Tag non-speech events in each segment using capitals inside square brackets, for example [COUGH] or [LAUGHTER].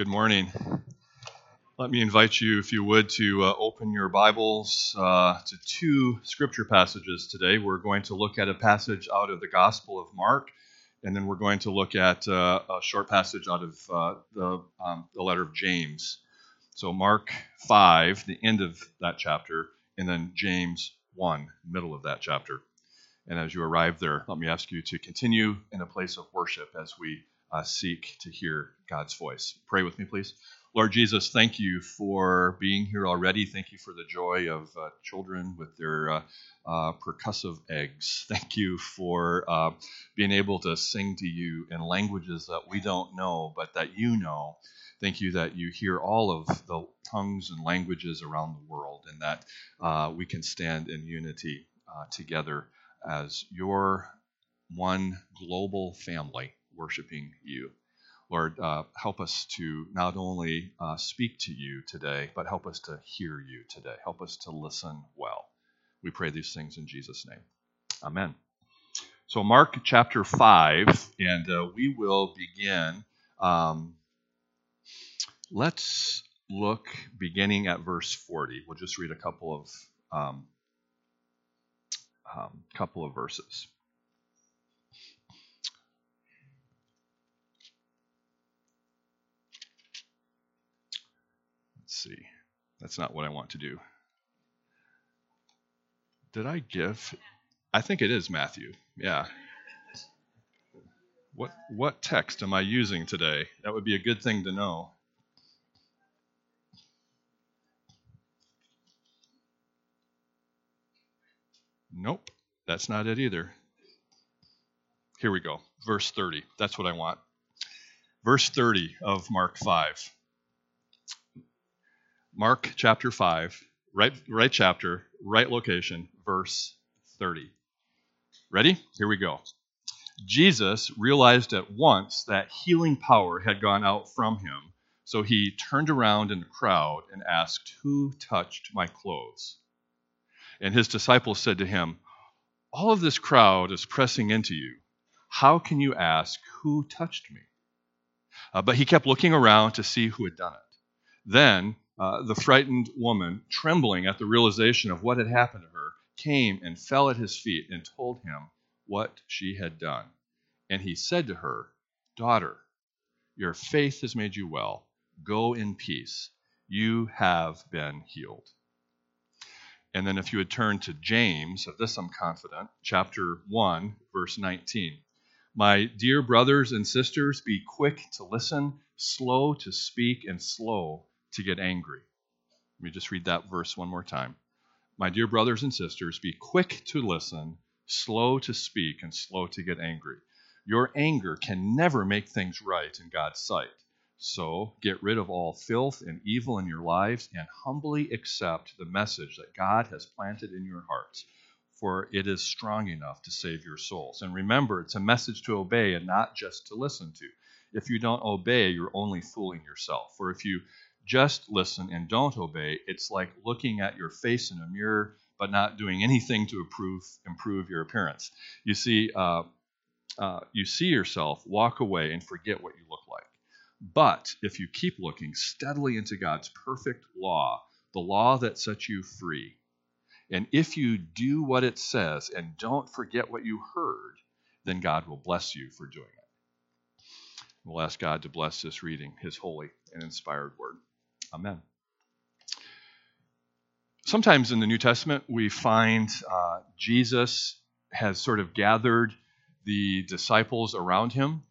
Good morning. Let me invite you, if you would, to uh, open your Bibles uh, to two scripture passages today. We're going to look at a passage out of the Gospel of Mark, and then we're going to look at uh, a short passage out of uh, the, um, the letter of James. So, Mark 5, the end of that chapter, and then James 1, middle of that chapter. And as you arrive there, let me ask you to continue in a place of worship as we uh, seek to hear God's voice. Pray with me, please. Lord Jesus, thank you for being here already. Thank you for the joy of uh, children with their uh, uh, percussive eggs. Thank you for uh, being able to sing to you in languages that we don't know, but that you know. Thank you that you hear all of the tongues and languages around the world, and that uh, we can stand in unity uh, together as your one global family worshiping you. Lord, uh, help us to not only uh, speak to you today, but help us to hear you today. Help us to listen well. We pray these things in Jesus' name. Amen. So, Mark chapter 5, and uh, we will begin. Um, let's look beginning at verse 40. We'll just read a couple of um, um, couple of verses. See. That's not what I want to do. Did I give? I think it is Matthew. Yeah. What what text am I using today? That would be a good thing to know. Nope, that's not it either. Here we go. Verse 30. That's what I want. Verse 30 of Mark 5. Mark chapter 5, right, right chapter, right location, verse 30. Ready? Here we go. Jesus realized at once that healing power had gone out from him, so he turned around in the crowd and asked, Who touched my clothes? And his disciples said to him, All of this crowd is pressing into you. How can you ask, Who touched me? Uh, but he kept looking around to see who had done it. Then uh, the frightened woman, trembling at the realization of what had happened to her, came and fell at his feet and told him what she had done. And he said to her, Daughter, your faith has made you well. Go in peace. You have been healed. And then, if you would turn to James, of this I'm confident, chapter 1, verse 19. My dear brothers and sisters, be quick to listen, slow to speak, and slow to get angry. Let me just read that verse one more time. My dear brothers and sisters, be quick to listen, slow to speak, and slow to get angry. Your anger can never make things right in God's sight. So get rid of all filth and evil in your lives and humbly accept the message that God has planted in your hearts, for it is strong enough to save your souls. And remember, it's a message to obey and not just to listen to. If you don't obey, you're only fooling yourself. For if you just listen and don't obey, it's like looking at your face in a mirror but not doing anything to improve improve your appearance. You see, uh, uh, you see yourself, walk away, and forget what you look like. But if you keep looking steadily into God's perfect law, the law that sets you free, and if you do what it says and don't forget what you heard, then God will bless you for doing it. We'll ask God to bless this reading, His holy and inspired word. Amen. Sometimes in the New Testament, we find uh, Jesus has sort of gathered the disciples around him,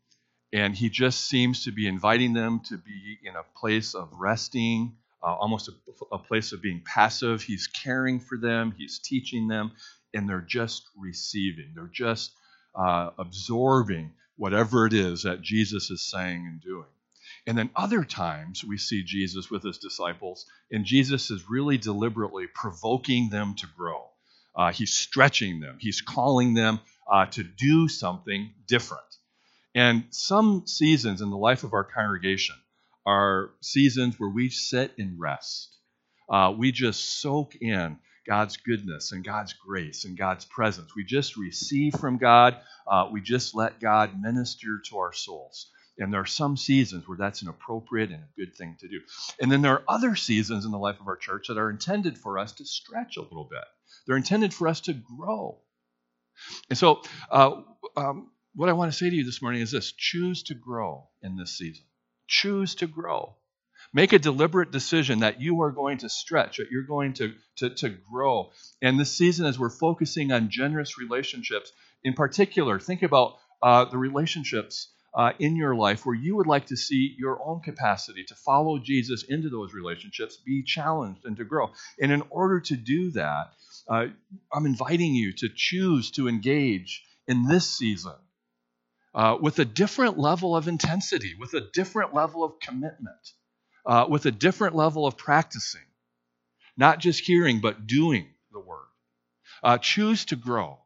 and he just seems to be inviting them to be in a place of resting, uh, almost a, a place of being passive. He's caring for them, he's teaching them, and they're just receiving. They're just uh, absorbing whatever it is that Jesus is saying and doing. And then other times we see Jesus with his disciples, and Jesus is really deliberately provoking them to grow. Uh, he's stretching them, he's calling them uh, to do something different. And some seasons in the life of our congregation are seasons where we sit and rest. Uh, we just soak in God's goodness and God's grace and God's presence. We just receive from God. Uh, we just let God minister to our souls. And there are some seasons where that's an appropriate and a good thing to do. And then there are other seasons in the life of our church that are intended for us to stretch a little bit. They're intended for us to grow. And so, uh, um, what I want to say to you this morning is this choose to grow in this season. Choose to grow. Make a deliberate decision that you are going to stretch, that you're going to, to, to grow. And this season, as we're focusing on generous relationships, in particular, think about uh, the relationships uh, in your life where you would like to see your own capacity to follow Jesus into those relationships be challenged and to grow. And in order to do that, uh, I'm inviting you to choose to engage in this season uh, with a different level of intensity, with a different level of commitment, uh, with a different level of practicing, not just hearing, but doing the word. Uh, choose to grow.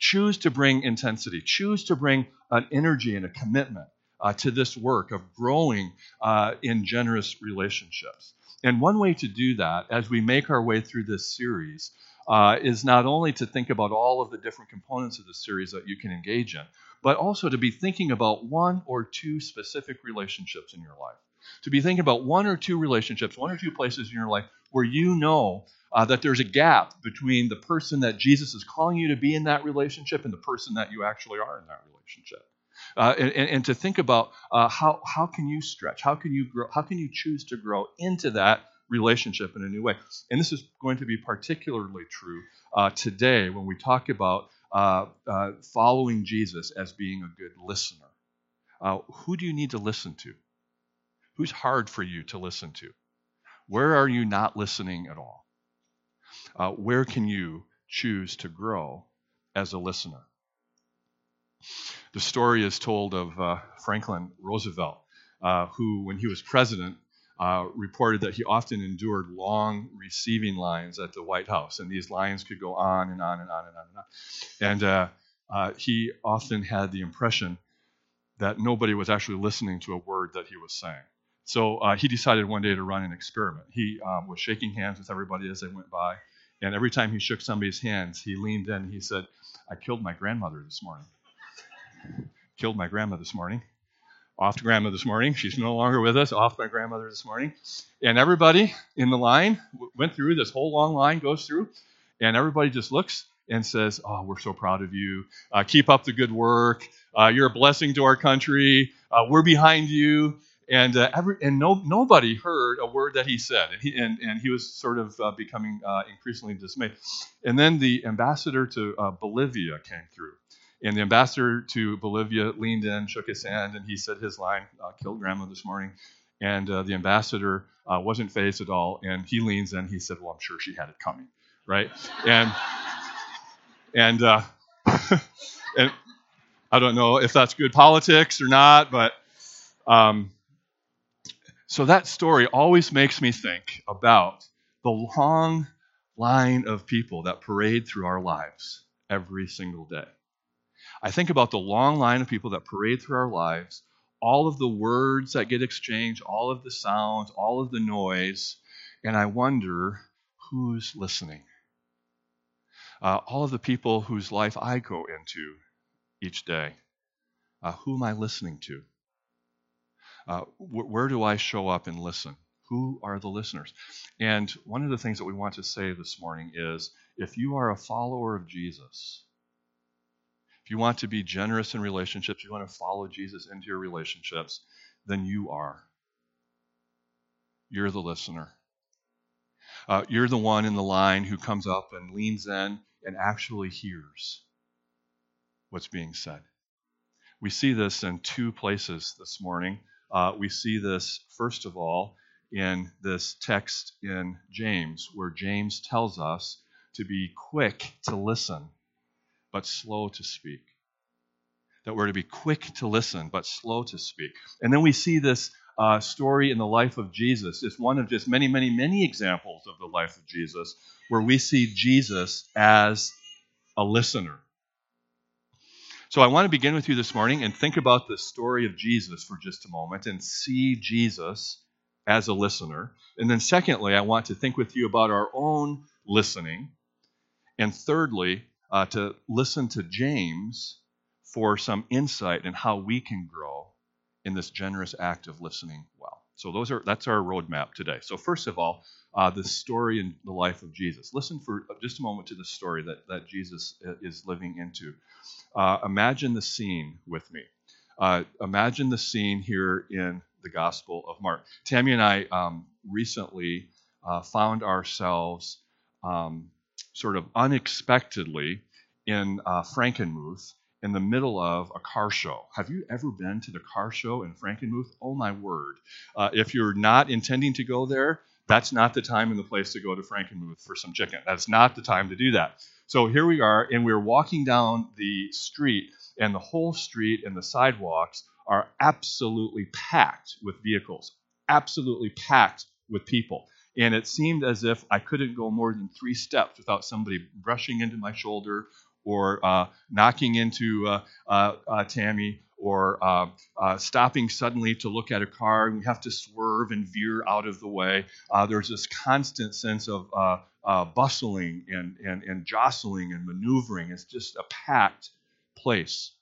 Choose to bring intensity. Choose to bring an energy and a commitment uh, to this work of growing uh, in generous relationships. And one way to do that, as we make our way through this series, uh, is not only to think about all of the different components of the series that you can engage in, but also to be thinking about one or two specific relationships in your life. To be thinking about one or two relationships, one or two places in your life where you know uh, that there's a gap between the person that Jesus is calling you to be in that relationship and the person that you actually are in that relationship. Uh, and, and, to think about uh, how, how can you stretch, how can you grow, how can you choose to grow into that relationship in a new way. And this is going to be particularly true uh, today when we talk about uh, uh, following Jesus as being a good listener. Uh, who do you need to listen to? Who's hard for you to listen to? Where are you not listening at all? Uh, where can you choose to grow as a listener? The story is told of uh, Franklin Roosevelt, uh, who, when he was president, uh, reported that he often endured long receiving lines at the White House, and these lines could go on and on and on and on and on. And uh, uh, he often had the impression that nobody was actually listening to a word that he was saying. So uh, he decided one day to run an experiment. He um, was shaking hands with everybody as they went by, and every time he shook somebody's hands, he leaned in he said, I killed my grandmother this morning. [LAUGHS] killed my grandma this morning. Off to grandma this morning. She's no longer with us. Off my grandmother this morning. And everybody in the line went through, this whole long line goes through, and everybody just looks and says, Oh, we're so proud of you. Uh, keep up the good work. Uh, you're a blessing to our country. Uh, we're behind you and uh, every, and no, nobody heard a word that he said, and he, and, and he was sort of uh, becoming uh, increasingly dismayed. And then the ambassador to uh, Bolivia came through, and the ambassador to Bolivia leaned in, shook his hand, and he said his line, uh, "Killed grandma this morning." And uh, the ambassador wasn't fazed at all, and he leans in. He said, "Well, I'm sure she had it coming, right?" And and [LAUGHS] and I don't know if that's good politics or not, but. Um, so that story always makes me think about the long line of people that parade through our lives every single day. I think about the long line of people that parade through our lives, all of the words that get exchanged, all of the sounds, all of the noise, and I wonder who's listening. Uh, all of the people whose life I go into each day, uh, who am I listening to? Uh, wh- where do I show up and listen? Who are the listeners? And one of the things that we want to say this morning is if you are a follower of Jesus, if you want to be generous in relationships, you want to follow Jesus into your relationships, then you are. You're the listener. Uh, you're the one in the line who comes up and leans in and actually hears what's being said. We see this in two places this morning. Uh, we see this, first of all, in this text in James, where James tells us to be quick to listen, but slow to speak. That we're to be quick to listen, but slow to speak. And then we see this uh, story in the life of Jesus. It's one of just many, many, many examples of the life of Jesus where we see Jesus as a listener. So I want to begin with you this morning and think about the story of Jesus for just a moment and see Jesus as a listener. And then, secondly, I want to think with you about our own listening. And thirdly, uh, to listen to James for some insight in how we can grow in this generous act of listening well. So those are that's our roadmap today. So first of all, uh, the story and the life of Jesus. Listen for just a moment to the story that, that Jesus is living into. Uh, imagine the scene with me. Uh, imagine the scene here in the Gospel of Mark. Tammy and I um, recently uh, found ourselves um, sort of unexpectedly in uh, Frankenmuth in the middle of a car show. Have you ever been to the car show in Frankenmuth? Oh my word. Uh, if you're not intending to go there, that's not the time and the place to go to Frankenmuth for some chicken. That's not the time to do that. So here we are, and we're walking down the street, and the whole street and the sidewalks are absolutely packed with vehicles, absolutely packed with people. And it seemed as if I couldn't go more than three steps without somebody brushing into my shoulder or uh, knocking into uh, uh, uh Tammy or uh, stopping suddenly to look at a car and we have to swerve and veer out of the way. there's this constant sense of bustling and, and, and jostling and maneuvering. It's just a packed place.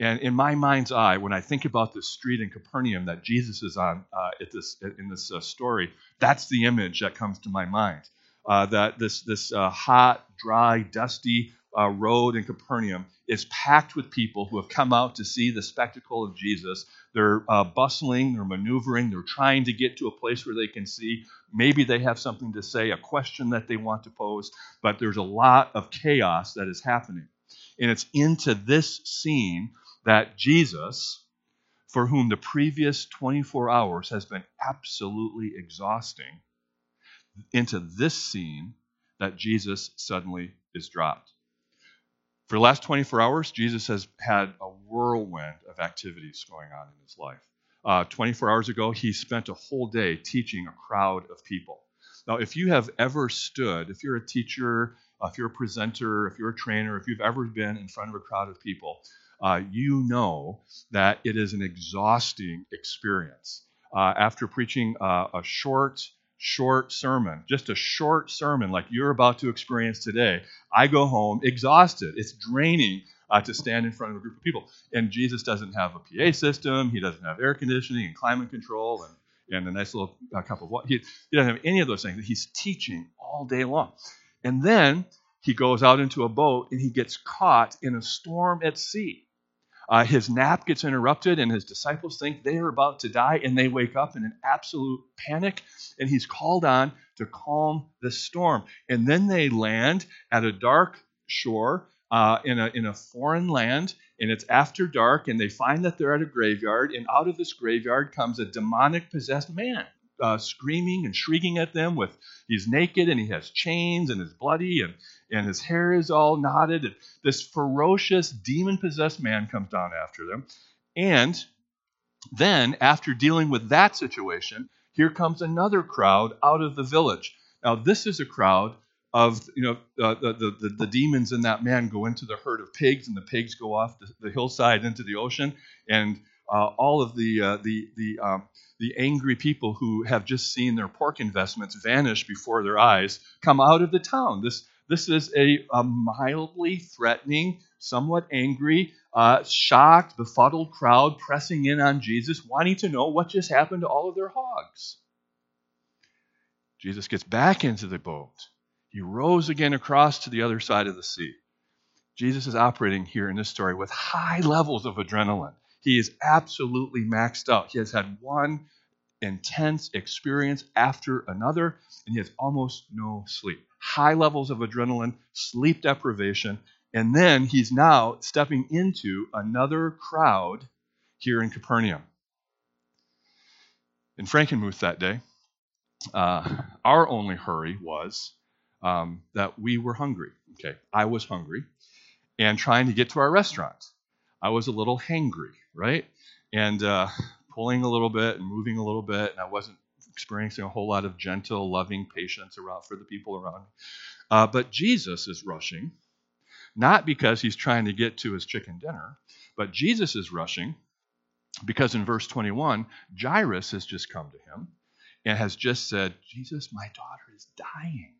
And in my mind's eye, when I think about this street in Capernaum that Jesus is on uh, this, in this uh, story, that's the image that comes to my mind. Uh, that this, this hot, dry, dusty, uh, road in Capernaum is packed with people who have come out to see the spectacle of Jesus. They're uh, bustling, they're maneuvering, they're trying to get to a place where they can see. Maybe they have something to say, a question that they want to pose, but there's a lot of chaos that is happening. And it's into this scene that Jesus, for whom the previous 24 hours has been absolutely exhausting, into this scene that Jesus suddenly is dropped. For the last 24 hours, Jesus has had a whirlwind of activities going on in his life. Uh, 24 hours ago, he spent a whole day teaching a crowd of people. Now, if you have ever stood, if you're a teacher, uh, if you're a presenter, if you're a trainer, if you've ever been in front of a crowd of people, uh, you know that it is an exhausting experience. Uh, after preaching uh, a short, short sermon, just a short sermon like you're about to experience today, I go home exhausted. It's draining uh, to stand in front of a group of people. And Jesus doesn't have a PA system, he doesn't have air conditioning and climate control and, and a nice little uh, cup of water. He, he doesn't have any of those things. He's teaching all day long. And then he goes out into a boat and he gets caught in a storm at sea. Uh, his nap gets interrupted, and his disciples think they are about to die, and they wake up in an absolute panic. And he's called on to calm the storm. And then they land at a dark shore uh, in, a, in a foreign land, and it's after dark, and they find that they're at a graveyard. And out of this graveyard comes a demonic possessed man. Uh, screaming and shrieking at them with he's naked and he has chains and is bloody and and his hair is all knotted. And this ferocious, demon possessed man comes down after them. And then, after dealing with that situation, here comes another crowd out of the village. Now, this is a crowd of, you know, uh, the, the, the, demons in that man go into the herd of pigs, and the pigs go off the, the hillside into the ocean. And uh, all of the, uh, the, the, um, the angry people who have just seen their pork investments vanish before their eyes come out of the town. This, this is a, a mildly threatening, somewhat angry, uh, shocked, befuddled crowd pressing in on Jesus, wanting to know what just happened to all of their hogs. Jesus gets back into the boat. He rows again across to the other side of the sea. Jesus is operating here in this story with high levels of adrenaline. He is absolutely maxed out. He has had one intense experience after another, and he has almost no sleep high levels of adrenaline, sleep deprivation, and then he's now stepping into another crowd here in Capernaum. In Frankenmuth that day, uh, our only hurry was um, that we were hungry. Okay, I was hungry and trying to get to our restaurant. I was a little hangry, right? And uh, pulling a little bit and moving a little bit, and I wasn't experiencing a whole lot of gentle, loving patience around for the people around. Uh, but Jesus is rushing, not because he's trying to get to his chicken dinner, but Jesus is rushing because in verse 21, Jairus has just come to him and has just said, Jesus, my daughter is dying.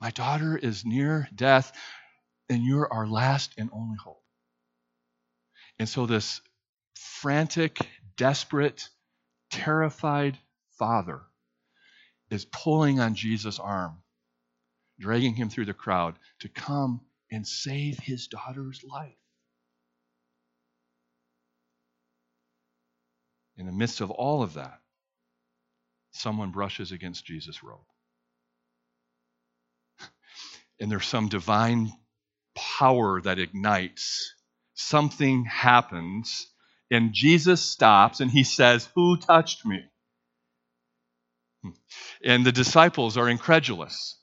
My daughter is near death, and you're our last and only hope. And so this frantic, desperate, terrified father is pulling on Jesus' arm, dragging him through the crowd to come and save his daughter's life. In the midst of all of that, someone brushes against Jesus' robe. And there's some divine power that ignites. Something happens, and Jesus stops and he says, Who touched me? And the disciples are incredulous.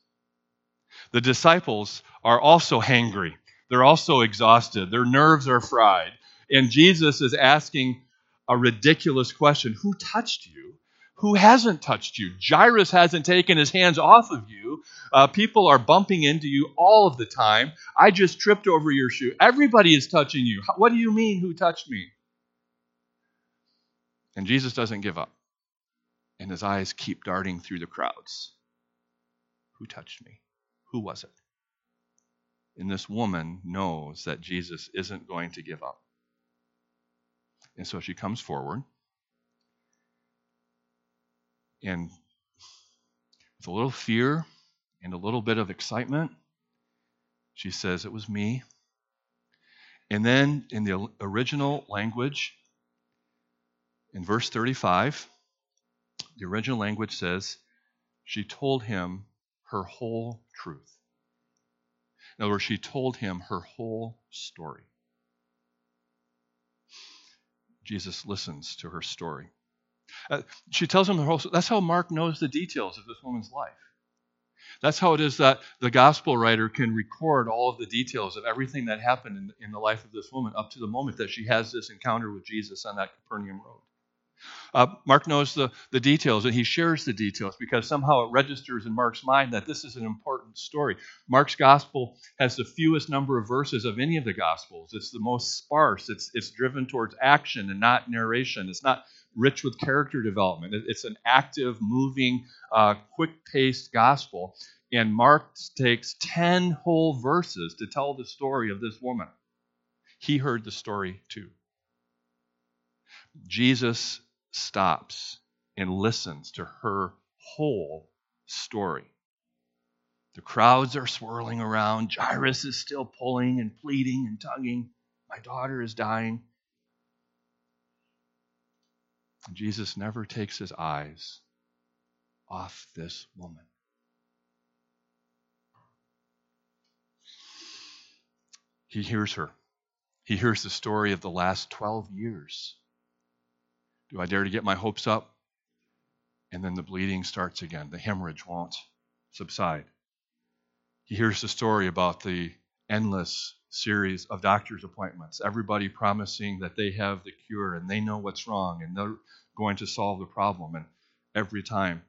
The disciples are also hangry. They're also exhausted. Their nerves are fried. And Jesus is asking a ridiculous question Who touched you? Who hasn't touched you? Jairus hasn't taken his hands off of you. Uh, people are bumping into you all of the time. I just tripped over your shoe. Everybody is touching you. What do you mean, who touched me? And Jesus doesn't give up and his eyes keep darting through the crowds. Who touched me? Who was it? And this woman knows that Jesus isn't going to give up. And so she comes forward and with a little fear and a little bit of excitement, she says, It was me. And then in the original language, in verse 35, the original language says, she told him her whole truth. In other words, she told him her whole story. Jesus listens to her story. Uh, she tells him the whole. That's how Mark knows the details of this woman's life. That's how it is that the gospel writer can record all of the details of everything that happened in, in the life of this woman up to the moment that she has this encounter with Jesus on that Capernaum road. Uh, Mark knows the, the details and he shares the details because somehow it registers in Mark's mind that this is an important story. Mark's gospel has the fewest number of verses of any of the gospels. It's the most sparse. It's, it's driven towards action and not narration. It's not rich with character development. It's an active, moving, uh, quick paced gospel. And Mark takes 10 whole verses to tell the story of this woman. He heard the story too. Jesus stops and listens to her whole story. The crowds are swirling around. Jairus is still pulling and pleading and tugging. My daughter is dying. Jesus never takes his eyes off this woman. He hears her. He hears the story of the last 12 years do I dare to get my hopes up? And then the bleeding starts again. The hemorrhage won't subside. He hears the story about the endless series of doctor's appointments, everybody promising that they have the cure and they know what's wrong and they're going to solve the problem. And every time,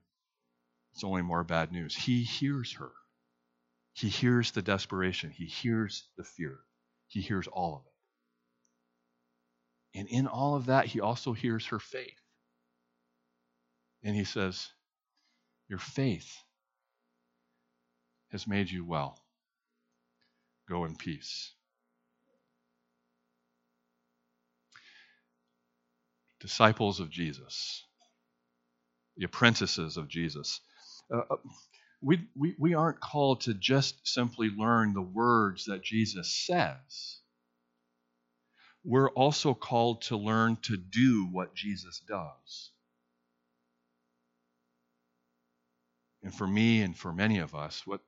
it's only more bad news. He hears her. He hears the desperation. He hears the fear. He hears all of it. And in all of that, he also hears her faith. And he says, Your faith has made you well. Go in peace. Disciples of Jesus, the apprentices of Jesus. Uh, uh we, we, we aren't called to just simply learn the words that Jesus says we're also called to learn to do what Jesus does. And for me and for many of us, what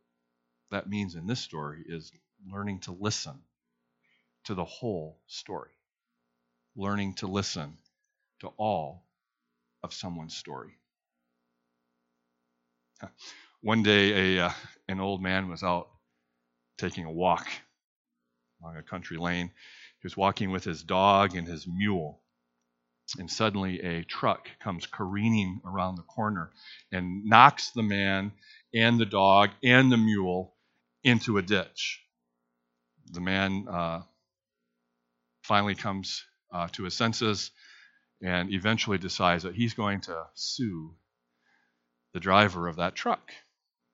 that means in this story is learning to listen to the whole story, learning to listen to all of someone's story. [LAUGHS] One day, a, uh, an old man was out taking a walk along a country lane he was walking with his dog and his mule. And suddenly a truck comes careening around the corner and knocks the man and the dog and the mule into a ditch. The man uh, finally comes uh, to his senses and eventually decides that he's going to sue the driver of that truck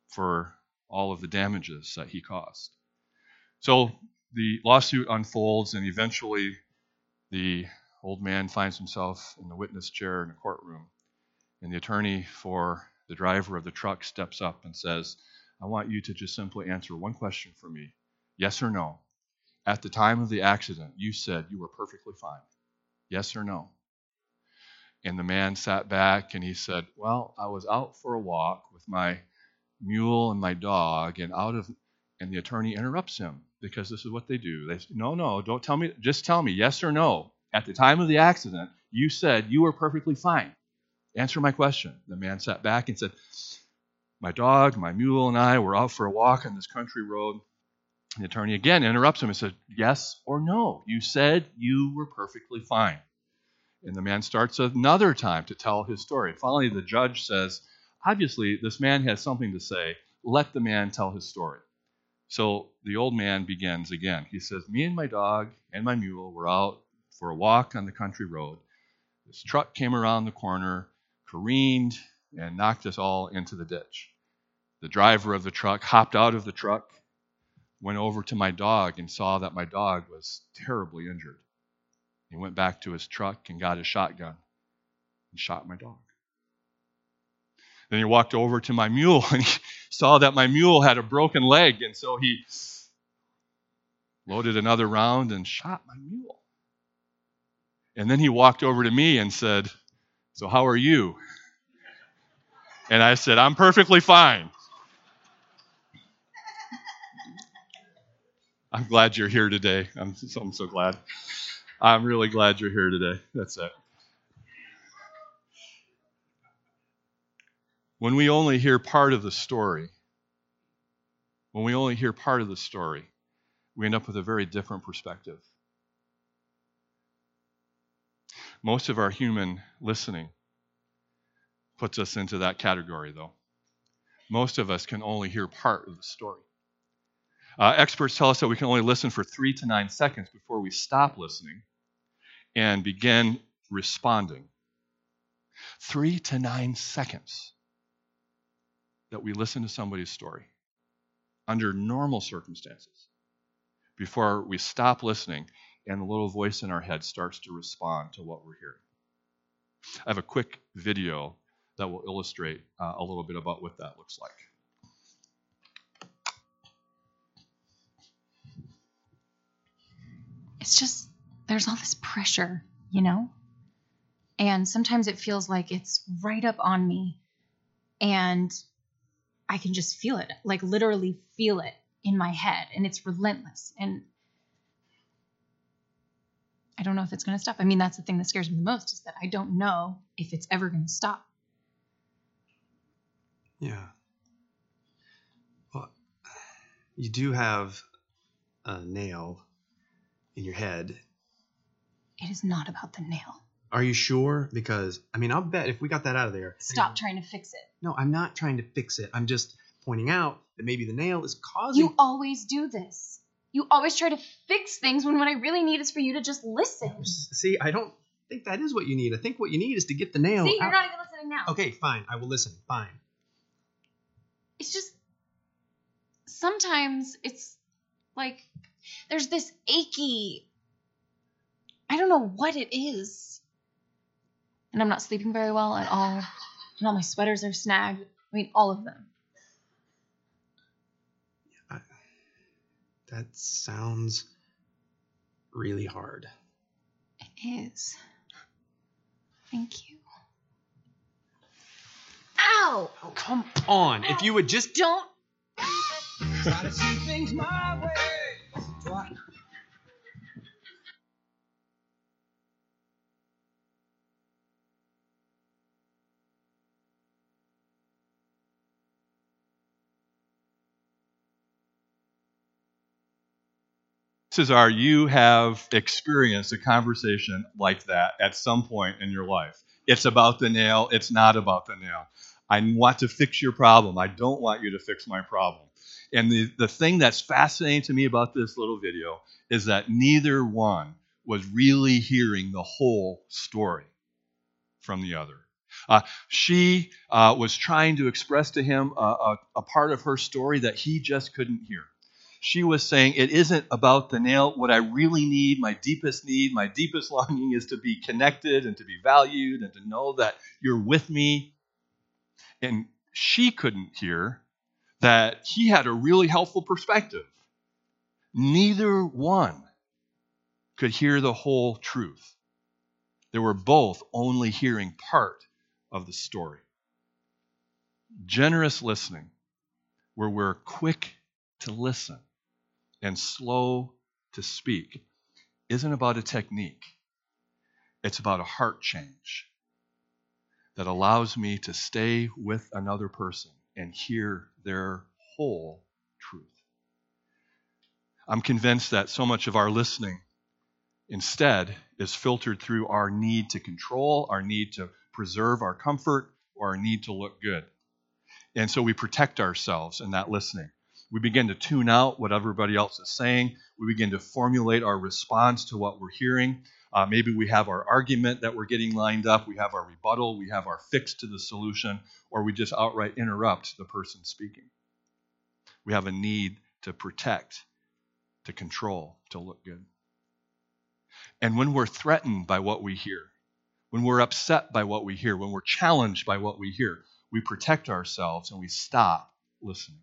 for all of the damages that he caused. So the lawsuit unfolds, and eventually the old man finds himself in the witness chair in a courtroom, and the attorney for the driver of the truck steps up and says, I want you to just simply answer one question for me yes or no. At the time of the accident, you said you were perfectly fine. Yes or no? And the man sat back and he said, Well, I was out for a walk with my mule and my dog, and out of and the attorney interrupts him because this is what they do. They say, No, no, don't tell me, just tell me yes or no. At the time of the accident, you said you were perfectly fine. Answer my question. The man sat back and said, My dog, my mule, and I were out for a walk on this country road. The attorney again interrupts him and said, Yes or no? You said you were perfectly fine. And the man starts another time to tell his story. Finally, the judge says, Obviously, this man has something to say. Let the man tell his story. So the old man begins again. He says, Me and my dog and my mule were out for a walk on the country road. This truck came around the corner, careened, and knocked us all into the ditch. The driver of the truck hopped out of the truck, went over to my dog, and saw that my dog was terribly injured. He went back to his truck and got his shotgun and shot my dog. Then he walked over to my mule [LAUGHS] and he saw that my mule had a broken leg, and so he loaded another round and shot my mule. And then he walked over to me and said, So, how are you? And I said, I'm perfectly fine. I'm glad you're here today. I'm so, I'm so glad. I'm really glad you're here today. That's it. When we only hear part of the story, when we only hear part of the story, we end up with a very different perspective. Most of our human listening puts us into that category, though. Most of us can only hear part of the story. Uh, experts tell us that we can only listen for three to nine seconds before we stop listening and begin responding. Three to nine seconds that we listen to somebody's story under normal circumstances before we stop listening and the little voice in our head starts to respond to what we're hearing. I have a quick video that will illustrate uh, a little bit about what that looks like. It's just, there's all this pressure, you know? And sometimes it feels like it's right up on me. And I can just feel it, like literally feel it in my head. And it's relentless. And I don't know if it's going to stop. I mean, that's the thing that scares me the most is that I don't know if it's ever going to stop. Yeah. Well, you do have a nail in your head. It is not about the nail. Are you sure? Because, I mean, I'll bet if we got that out of there. Stop trying to fix it. No, I'm not trying to fix it. I'm just pointing out that maybe the nail is causing. You always do this. You always try to fix things when what I really need is for you to just listen. See, I don't think that is what you need. I think what you need is to get the nail. See, you're out. not even listening now. Okay, fine. I will listen. Fine. It's just sometimes it's like there's this achy. I don't know what it is. And I'm not sleeping very well at all. And all my sweaters are snagged. I mean, all of them. That sounds really hard. It is. Thank you. Ow! Oh, come on. If you would just. Don't. Try to see things my way. Are you have experienced a conversation like that at some point in your life. It's about the nail, it's not about the nail. I want to fix your problem. I don't want you to fix my problem. And the, the thing that's fascinating to me about this little video is that neither one was really hearing the whole story from the other. Uh, she uh, was trying to express to him a, a, a part of her story that he just couldn't hear. She was saying, It isn't about the nail. What I really need, my deepest need, my deepest [LAUGHS] longing is to be connected and to be valued and to know that you're with me. And she couldn't hear that he had a really helpful perspective. Neither one could hear the whole truth. They were both only hearing part of the story. Generous listening, where we're quick to listen and slow to speak, isn't about a technique. It's about a heart change that allows me to stay with another person and hear their whole truth. I'm convinced that so much of our listening instead is filtered through our need to control, our need to preserve our comfort, or our need to look good. And so we protect ourselves in that listening. We begin to tune out what everybody else is saying. We begin to formulate our response to what we're hearing. Uh, maybe we have our argument that we're getting lined up, we have our rebuttal, we have our fix to the solution, or we just outright interrupt the person speaking. We have a need to protect, to control, to look good. And when we're threatened by what we hear, when we're upset by what we hear, when we're challenged by what we hear, we protect ourselves and we stop listening.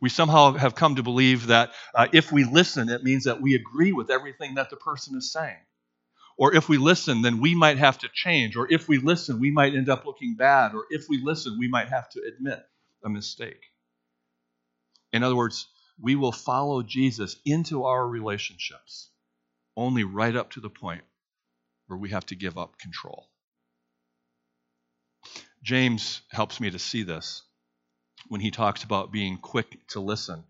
We somehow have come to believe that uh, if we listen, it means that we agree with everything that the person is saying. Or if we listen, then we might have to change. Or if we listen, we might end up looking bad. Or if we listen, we might have to admit a mistake. In other words, we will follow Jesus into our relationships only right up to the point where we have to give up control. James helps me to see this when he talks about being quick to listen.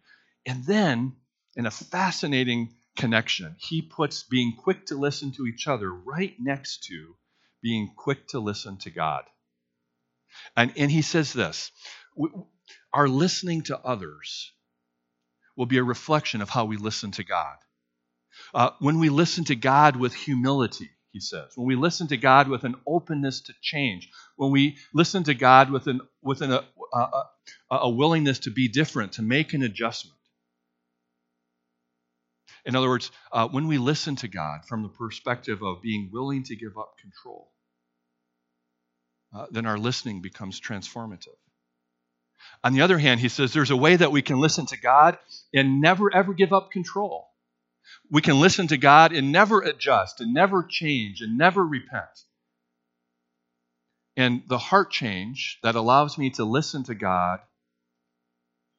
And then, in a fascinating connection, he puts being quick to listen to each other right next to being quick to listen to God. And, and he says this our listening to others will be a reflection of how we listen to God. Uh, when we listen to God with humility, he says, when we listen to God with an openness to change, when we listen to God with, an, with an, a, a, a willingness to be different, to make an adjustment. In other words, uh, when we listen to God from the perspective of being willing to give up control, uh, then our listening becomes transformative. On the other hand, he says there's a way that we can listen to God and never ever give up control. We can listen to God and never adjust and never change and never repent. And the heart change that allows me to listen to God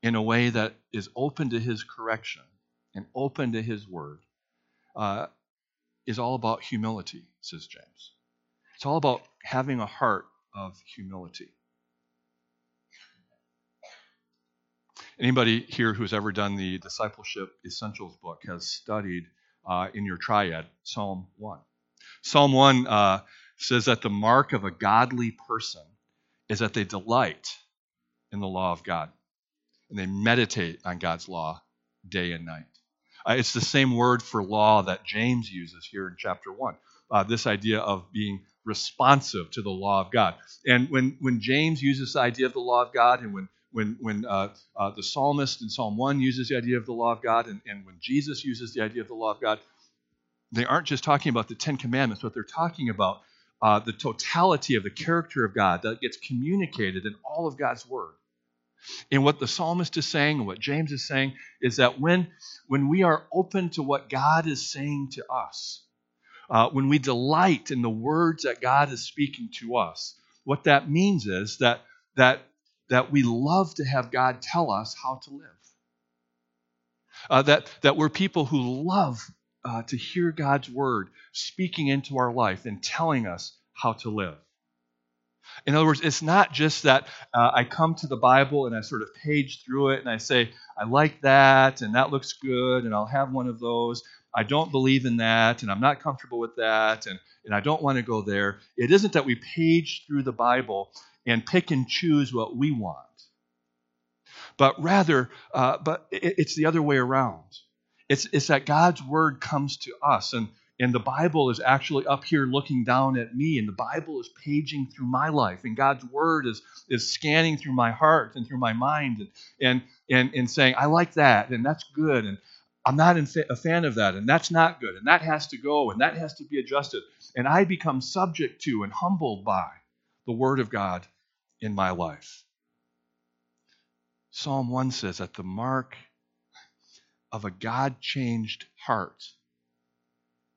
in a way that is open to His correction and open to His word uh, is all about humility, says James. It's all about having a heart of humility. Anybody here who's ever done the Discipleship Essentials book has studied uh, in your triad Psalm 1. Psalm 1 uh, says that the mark of a godly person is that they delight in the law of God and they meditate on God's law day and night. Uh, it's the same word for law that James uses here in chapter 1. Uh, this idea of being responsive to the law of God. And when, when James uses the idea of the law of God, and when when, when uh, uh, the psalmist in Psalm 1 uses the idea of the law of God, and, and when Jesus uses the idea of the law of God, they aren't just talking about the Ten Commandments, but they're talking about uh, the totality of the character of God that gets communicated in all of God's Word. And what the psalmist is saying, and what James is saying, is that when, when we are open to what God is saying to us, uh, when we delight in the words that God is speaking to us, what that means is that, that that we love to have God tell us how to live. Uh, that, that we're people who love uh, to hear God's word speaking into our life and telling us how to live. In other words, it's not just that uh, I come to the Bible and I sort of page through it and I say, I like that and that looks good and I'll have one of those. I don't believe in that and I'm not comfortable with that and, and I don't want to go there. It isn't that we page through the Bible and pick and choose what we want. But rather, uh, but it, it's the other way around. It's, it's that God's word comes to us, and, and the Bible is actually up here looking down at me, and the Bible is paging through my life, and God's Word is, is scanning through my heart and through my mind and, and, and, and saying, I like that, and that's good, and I'm not a fan of that, and that's not good, and that has to go, and that has to be adjusted. And I become subject to and humbled by the Word of God in my life. Psalm 1 says that the mark of a God changed heart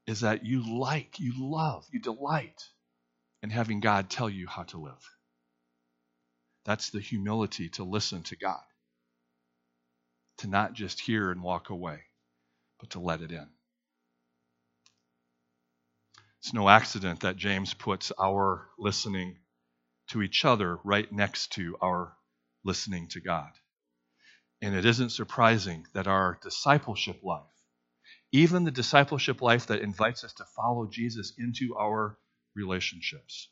is that you like, you love, you delight in having God tell you how to live. That's the humility to listen to God, to not just hear and walk away, but to let it in. It's no accident that James puts our listening to each other right next to our listening to God. And it isn't surprising that our discipleship life, even the discipleship life that invites us to follow Jesus into our relationships,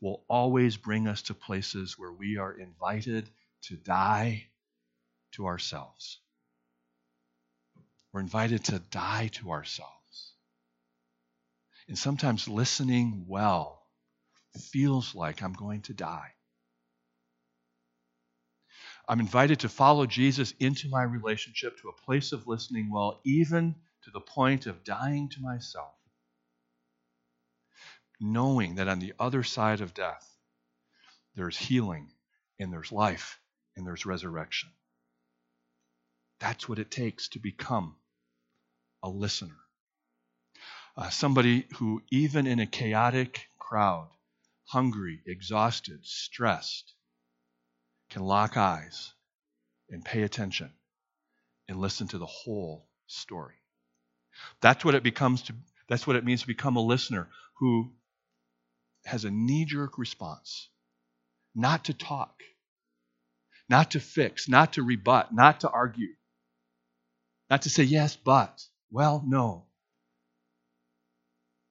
will always bring us to places where we are invited to die to ourselves. We're invited to die to ourselves. And sometimes listening well feels like I'm going to die. I'm invited to follow Jesus into my relationship to a place of listening well, even to the point of dying to myself, knowing that on the other side of death, there's healing and there's life and there's resurrection. That's what it takes to become a listener. Uh, somebody who, even in a chaotic crowd, hungry, exhausted, stressed, can lock eyes and pay attention and listen to the whole story. That's what it becomes to that's what it means to become a listener who has a knee-jerk response. Not to talk, not to fix, not to rebut, not to argue. Not to say yes, but, well, no.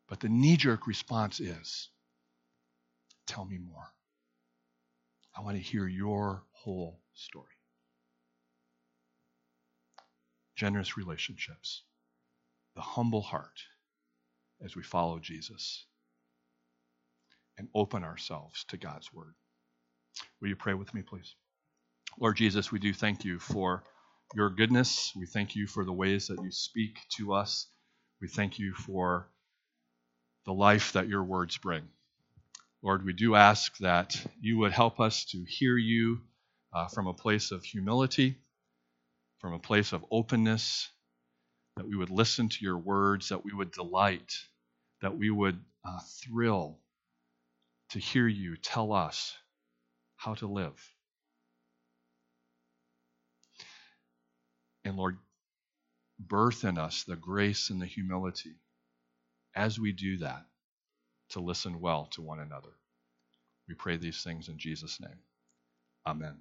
But the knee-jerk response is tell me more. I want to hear your whole story. Generous relationships, the humble heart as we follow Jesus and open ourselves to God's word. Will you pray with me, please? Lord Jesus, we do thank you for your goodness. We thank you for the ways that you speak to us. We thank you for the life that your words bring. Lord, we do ask that you would help us to hear you uh, from a place of humility, from a place of openness, that we would listen to your words, that we would delight, that we would uh, thrill to hear you tell us how to live. And Lord, birth in us the grace and the humility as we do that to listen well to one another. We pray these things in Jesus' name. Amen.